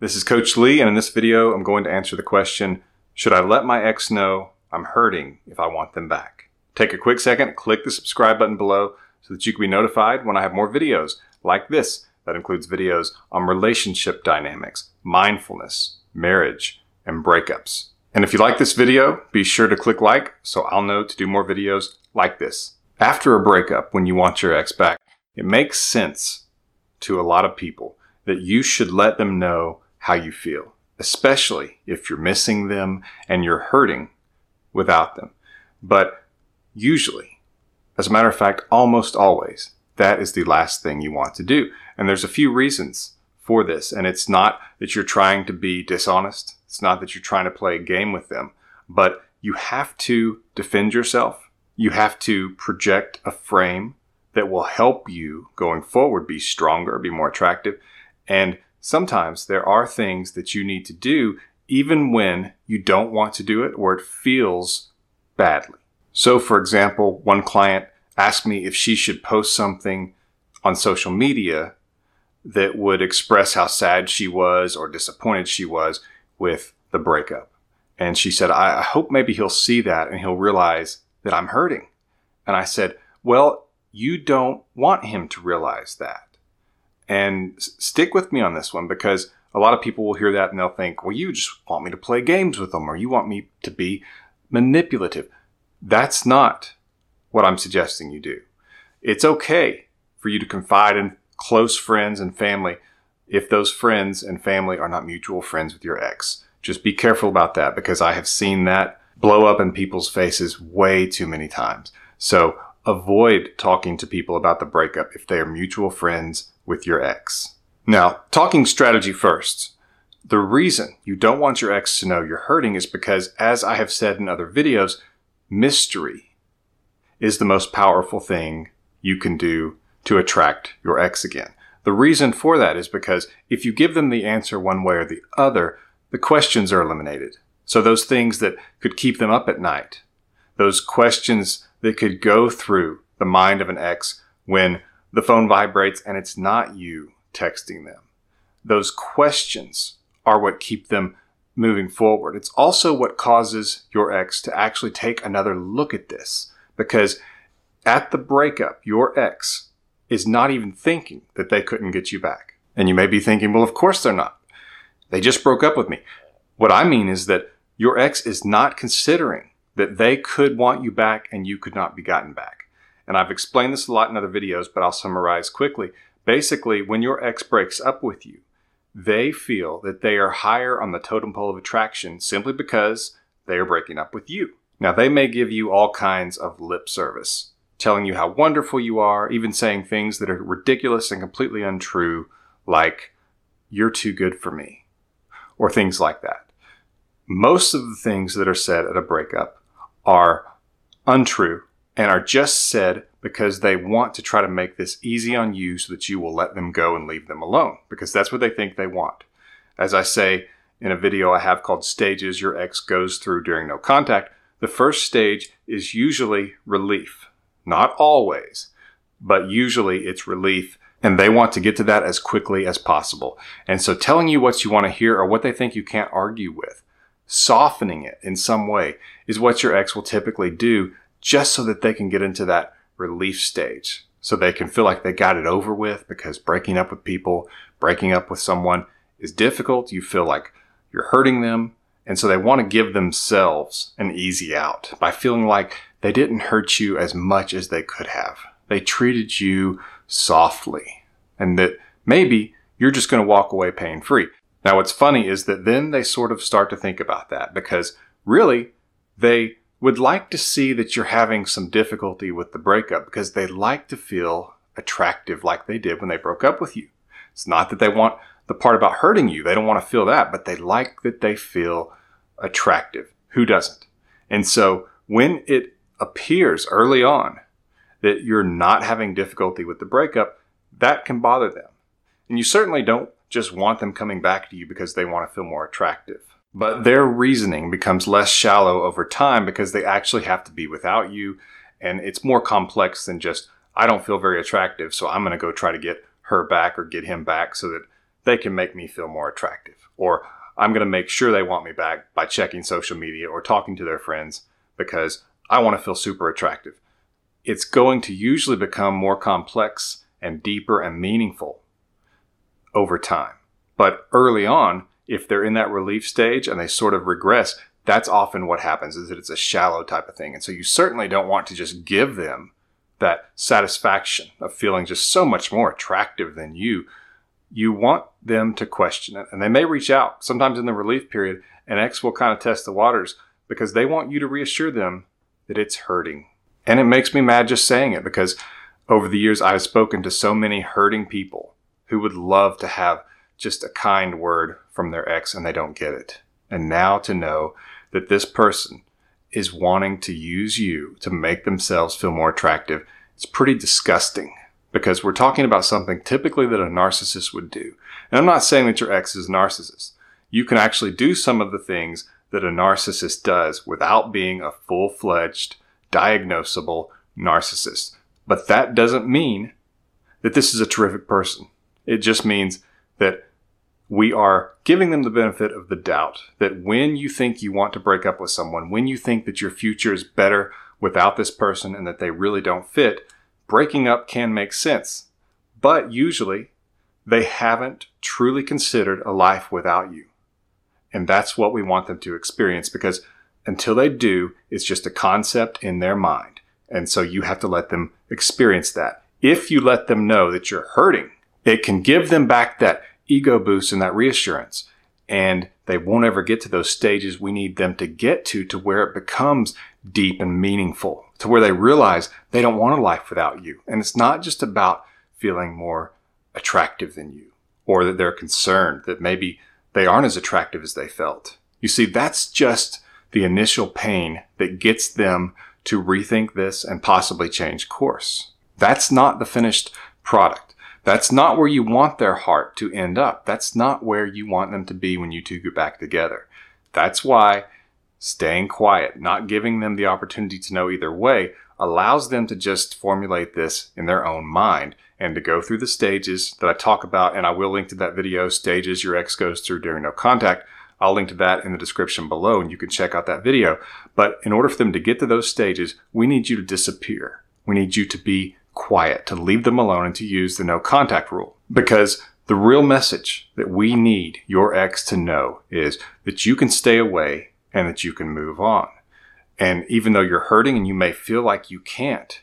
This is Coach Lee, and in this video, I'm going to answer the question Should I let my ex know I'm hurting if I want them back? Take a quick second, click the subscribe button below so that you can be notified when I have more videos like this. That includes videos on relationship dynamics, mindfulness, marriage, and breakups. And if you like this video, be sure to click like so I'll know to do more videos like this. After a breakup, when you want your ex back, it makes sense to a lot of people that you should let them know how you feel, especially if you're missing them and you're hurting without them. But usually, as a matter of fact, almost always, that is the last thing you want to do. And there's a few reasons for this. And it's not that you're trying to be dishonest. It's not that you're trying to play a game with them, but you have to defend yourself. You have to project a frame that will help you going forward be stronger, be more attractive. And sometimes there are things that you need to do even when you don't want to do it or it feels badly. So, for example, one client asked me if she should post something on social media that would express how sad she was or disappointed she was with the breakup. And she said, I hope maybe he'll see that and he'll realize that I'm hurting. And I said, Well, you don't want him to realize that. And stick with me on this one because a lot of people will hear that and they'll think, well, you just want me to play games with them or you want me to be manipulative. That's not what I'm suggesting you do. It's okay for you to confide in close friends and family if those friends and family are not mutual friends with your ex. Just be careful about that because I have seen that blow up in people's faces way too many times. So avoid talking to people about the breakup if they are mutual friends with your ex. Now, talking strategy first. The reason you don't want your ex to know you're hurting is because, as I have said in other videos, mystery is the most powerful thing you can do to attract your ex again. The reason for that is because if you give them the answer one way or the other, the questions are eliminated. So those things that could keep them up at night, those questions that could go through the mind of an ex when the phone vibrates and it's not you texting them. Those questions are what keep them moving forward. It's also what causes your ex to actually take another look at this because at the breakup, your ex is not even thinking that they couldn't get you back. And you may be thinking, well, of course they're not. They just broke up with me. What I mean is that your ex is not considering that they could want you back and you could not be gotten back. And I've explained this a lot in other videos, but I'll summarize quickly. Basically, when your ex breaks up with you, they feel that they are higher on the totem pole of attraction simply because they are breaking up with you. Now, they may give you all kinds of lip service, telling you how wonderful you are, even saying things that are ridiculous and completely untrue, like, you're too good for me, or things like that. Most of the things that are said at a breakup are untrue and are just said because they want to try to make this easy on you so that you will let them go and leave them alone because that's what they think they want. As I say in a video I have called Stages Your Ex Goes Through During No Contact, the first stage is usually relief. Not always, but usually it's relief and they want to get to that as quickly as possible. And so telling you what you want to hear or what they think you can't argue with, softening it in some way is what your ex will typically do just so that they can get into that relief stage. So they can feel like they got it over with because breaking up with people, breaking up with someone is difficult. You feel like you're hurting them. And so they want to give themselves an easy out by feeling like they didn't hurt you as much as they could have. They treated you softly and that maybe you're just going to walk away pain free. Now, what's funny is that then they sort of start to think about that because really they would like to see that you're having some difficulty with the breakup because they like to feel attractive like they did when they broke up with you. It's not that they want the part about hurting you, they don't want to feel that, but they like that they feel attractive. Who doesn't? And so when it appears early on that you're not having difficulty with the breakup, that can bother them. And you certainly don't just want them coming back to you because they want to feel more attractive. But their reasoning becomes less shallow over time because they actually have to be without you. And it's more complex than just, I don't feel very attractive, so I'm going to go try to get her back or get him back so that they can make me feel more attractive. Or I'm going to make sure they want me back by checking social media or talking to their friends because I want to feel super attractive. It's going to usually become more complex and deeper and meaningful over time. But early on, if they're in that relief stage and they sort of regress, that's often what happens is that it's a shallow type of thing. And so you certainly don't want to just give them that satisfaction of feeling just so much more attractive than you. You want them to question it. And they may reach out sometimes in the relief period, and X will kind of test the waters because they want you to reassure them that it's hurting. And it makes me mad just saying it because over the years I've spoken to so many hurting people who would love to have just a kind word from their ex and they don't get it. And now to know that this person is wanting to use you to make themselves feel more attractive, it's pretty disgusting because we're talking about something typically that a narcissist would do. And I'm not saying that your ex is a narcissist. You can actually do some of the things that a narcissist does without being a full fledged, diagnosable narcissist. But that doesn't mean that this is a terrific person. It just means that we are giving them the benefit of the doubt that when you think you want to break up with someone, when you think that your future is better without this person and that they really don't fit, breaking up can make sense. But usually, they haven't truly considered a life without you. And that's what we want them to experience because until they do, it's just a concept in their mind. And so you have to let them experience that. If you let them know that you're hurting, it can give them back that ego boost and that reassurance. And they won't ever get to those stages we need them to get to, to where it becomes deep and meaningful, to where they realize they don't want a life without you. And it's not just about feeling more attractive than you, or that they're concerned that maybe they aren't as attractive as they felt. You see, that's just the initial pain that gets them to rethink this and possibly change course. That's not the finished product. That's not where you want their heart to end up. That's not where you want them to be when you two get back together. That's why staying quiet, not giving them the opportunity to know either way, allows them to just formulate this in their own mind and to go through the stages that I talk about. And I will link to that video, stages your ex goes through during no contact. I'll link to that in the description below and you can check out that video. But in order for them to get to those stages, we need you to disappear. We need you to be quiet, to leave them alone, and to use the no contact rule. Because the real message that we need your ex to know is that you can stay away and that you can move on. And even though you're hurting and you may feel like you can't,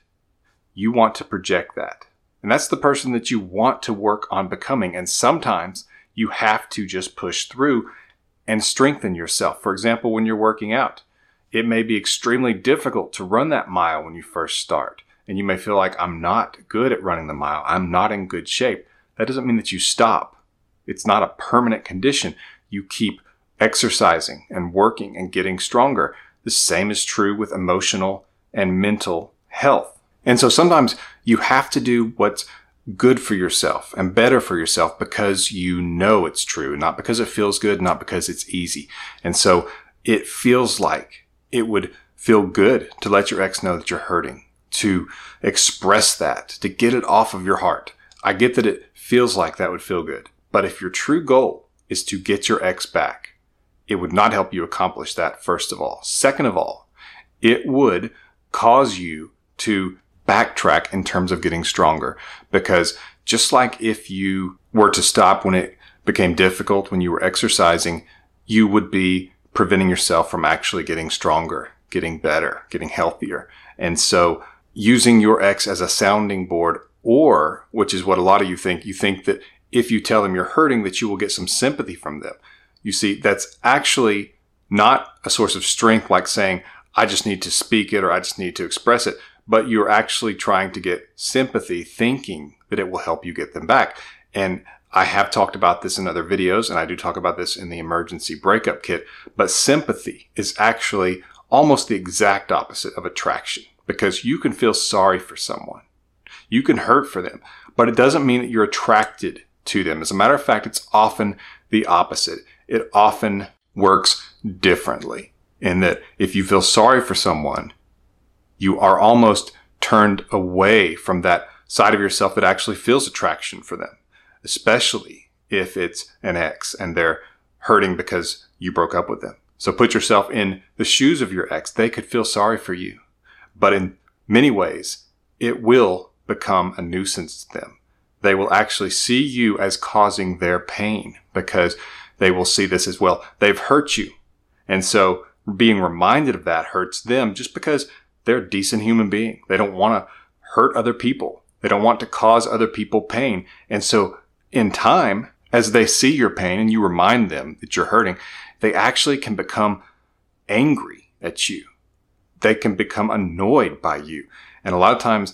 you want to project that. And that's the person that you want to work on becoming. And sometimes you have to just push through and strengthen yourself. For example, when you're working out, it may be extremely difficult to run that mile when you first start and you may feel like I'm not good at running the mile. I'm not in good shape. That doesn't mean that you stop. It's not a permanent condition. You keep exercising and working and getting stronger. The same is true with emotional and mental health. And so sometimes you have to do what's good for yourself and better for yourself because you know it's true, not because it feels good, not because it's easy. And so it feels like it would feel good to let your ex know that you're hurting to express that, to get it off of your heart. I get that it feels like that would feel good. But if your true goal is to get your ex back, it would not help you accomplish that, first of all. Second of all, it would cause you to backtrack in terms of getting stronger. Because just like if you were to stop when it became difficult when you were exercising, you would be preventing yourself from actually getting stronger, getting better, getting healthier. And so using your ex as a sounding board, or, which is what a lot of you think, you think that if you tell them you're hurting, that you will get some sympathy from them. You see, that's actually not a source of strength like saying, I just need to speak it or I just need to express it, but you're actually trying to get sympathy, thinking that it will help you get them back. And I have talked about this in other videos, and I do talk about this in the emergency breakup kit, but sympathy is actually almost the exact opposite of attraction because you can feel sorry for someone. You can hurt for them, but it doesn't mean that you're attracted to them. As a matter of fact, it's often the opposite. It often works differently in that if you feel sorry for someone, you are almost turned away from that side of yourself that actually feels attraction for them, especially if it's an ex and they're hurting because you broke up with them. So put yourself in the shoes of your ex. They could feel sorry for you. But in many ways, it will become a nuisance to them. They will actually see you as causing their pain because they will see this as well. They've hurt you. And so being reminded of that hurts them just because they're a decent human being. They don't want to hurt other people. They don't want to cause other people pain. And so in time, as they see your pain and you remind them that you're hurting, they actually can become angry at you. They can become annoyed by you. And a lot of times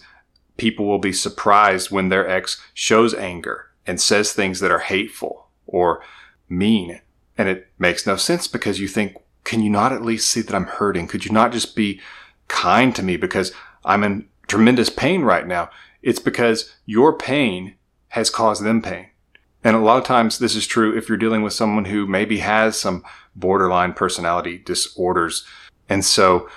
people will be surprised when their ex shows anger and says things that are hateful or mean. And it makes no sense because you think, can you not at least see that I'm hurting? Could you not just be kind to me because I'm in tremendous pain right now? It's because your pain has caused them pain. And a lot of times this is true if you're dealing with someone who maybe has some borderline personality disorders. And so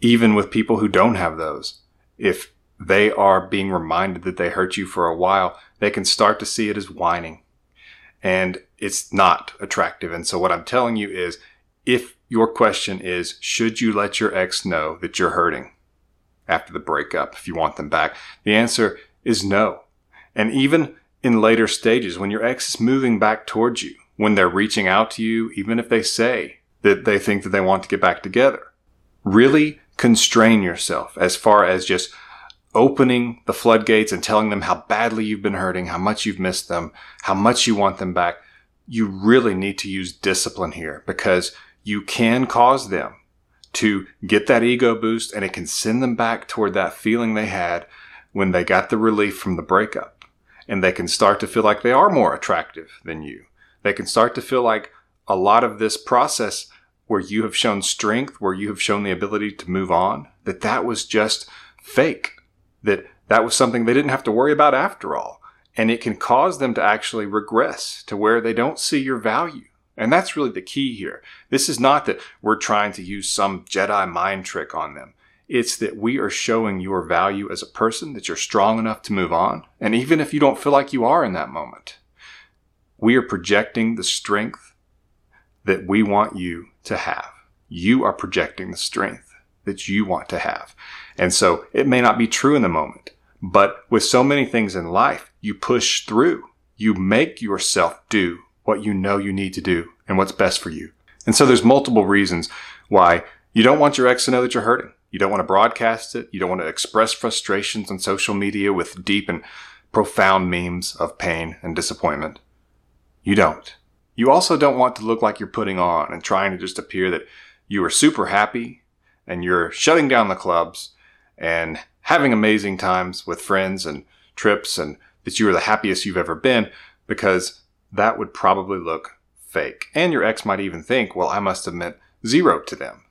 even with people who don't have those, if they are being reminded that they hurt you for a while, they can start to see it as whining. And it's not attractive. And so what I'm telling you is if your question is, should you let your ex know that you're hurting after the breakup if you want them back? The answer is no. And even in later stages, when your ex is moving back towards you, when they're reaching out to you, even if they say that they think that they want to get back together, really constrain yourself as far as just opening the floodgates and telling them how badly you've been hurting, how much you've missed them, how much you want them back. You really need to use discipline here because you can cause them to get that ego boost and it can send them back toward that feeling they had when they got the relief from the breakup. And they can start to feel like they are more attractive than you. They can start to feel like a lot of this process where you have shown strength, where you have shown the ability to move on, that that was just fake, that that was something they didn't have to worry about after all. And it can cause them to actually regress to where they don't see your value. And that's really the key here. This is not that we're trying to use some Jedi mind trick on them. It's that we are showing your value as a person, that you're strong enough to move on. And even if you don't feel like you are in that moment, we are projecting the strength that we want you to have. You are projecting the strength that you want to have. And so it may not be true in the moment, but with so many things in life, you push through. You make yourself do what you know you need to do and what's best for you. And so there's multiple reasons why you don't want your ex to know that you're hurting. You don't want to broadcast it. You don't want to express frustrations on social media with deep and profound memes of pain and disappointment. You don't. You also don't want to look like you're putting on and trying to just appear that you are super happy and you're shutting down the clubs and having amazing times with friends and trips and that you are the happiest you've ever been because that would probably look fake. And your ex might even think, well, I must have meant zero to them.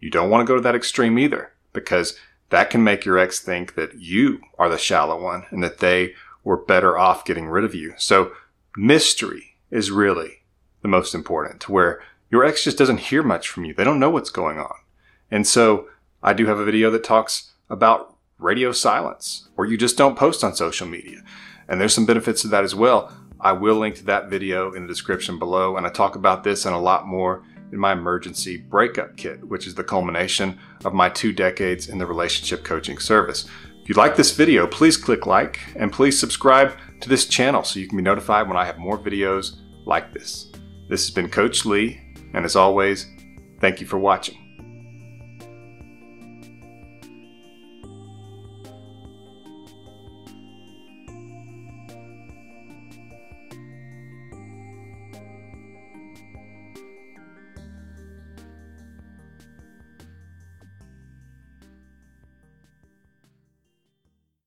You don't want to go to that extreme either because that can make your ex think that you are the shallow one and that they were better off getting rid of you. So mystery is really the most important where your ex just doesn't hear much from you. They don't know what's going on. And so I do have a video that talks about radio silence or you just don't post on social media. And there's some benefits to that as well. I will link to that video in the description below, and I talk about this and a lot more in my emergency breakup kit, which is the culmination of my two decades in the relationship coaching service. If you like this video, please click like and please subscribe to this channel so you can be notified when I have more videos like this. This has been Coach Lee, and as always, thank you for watching.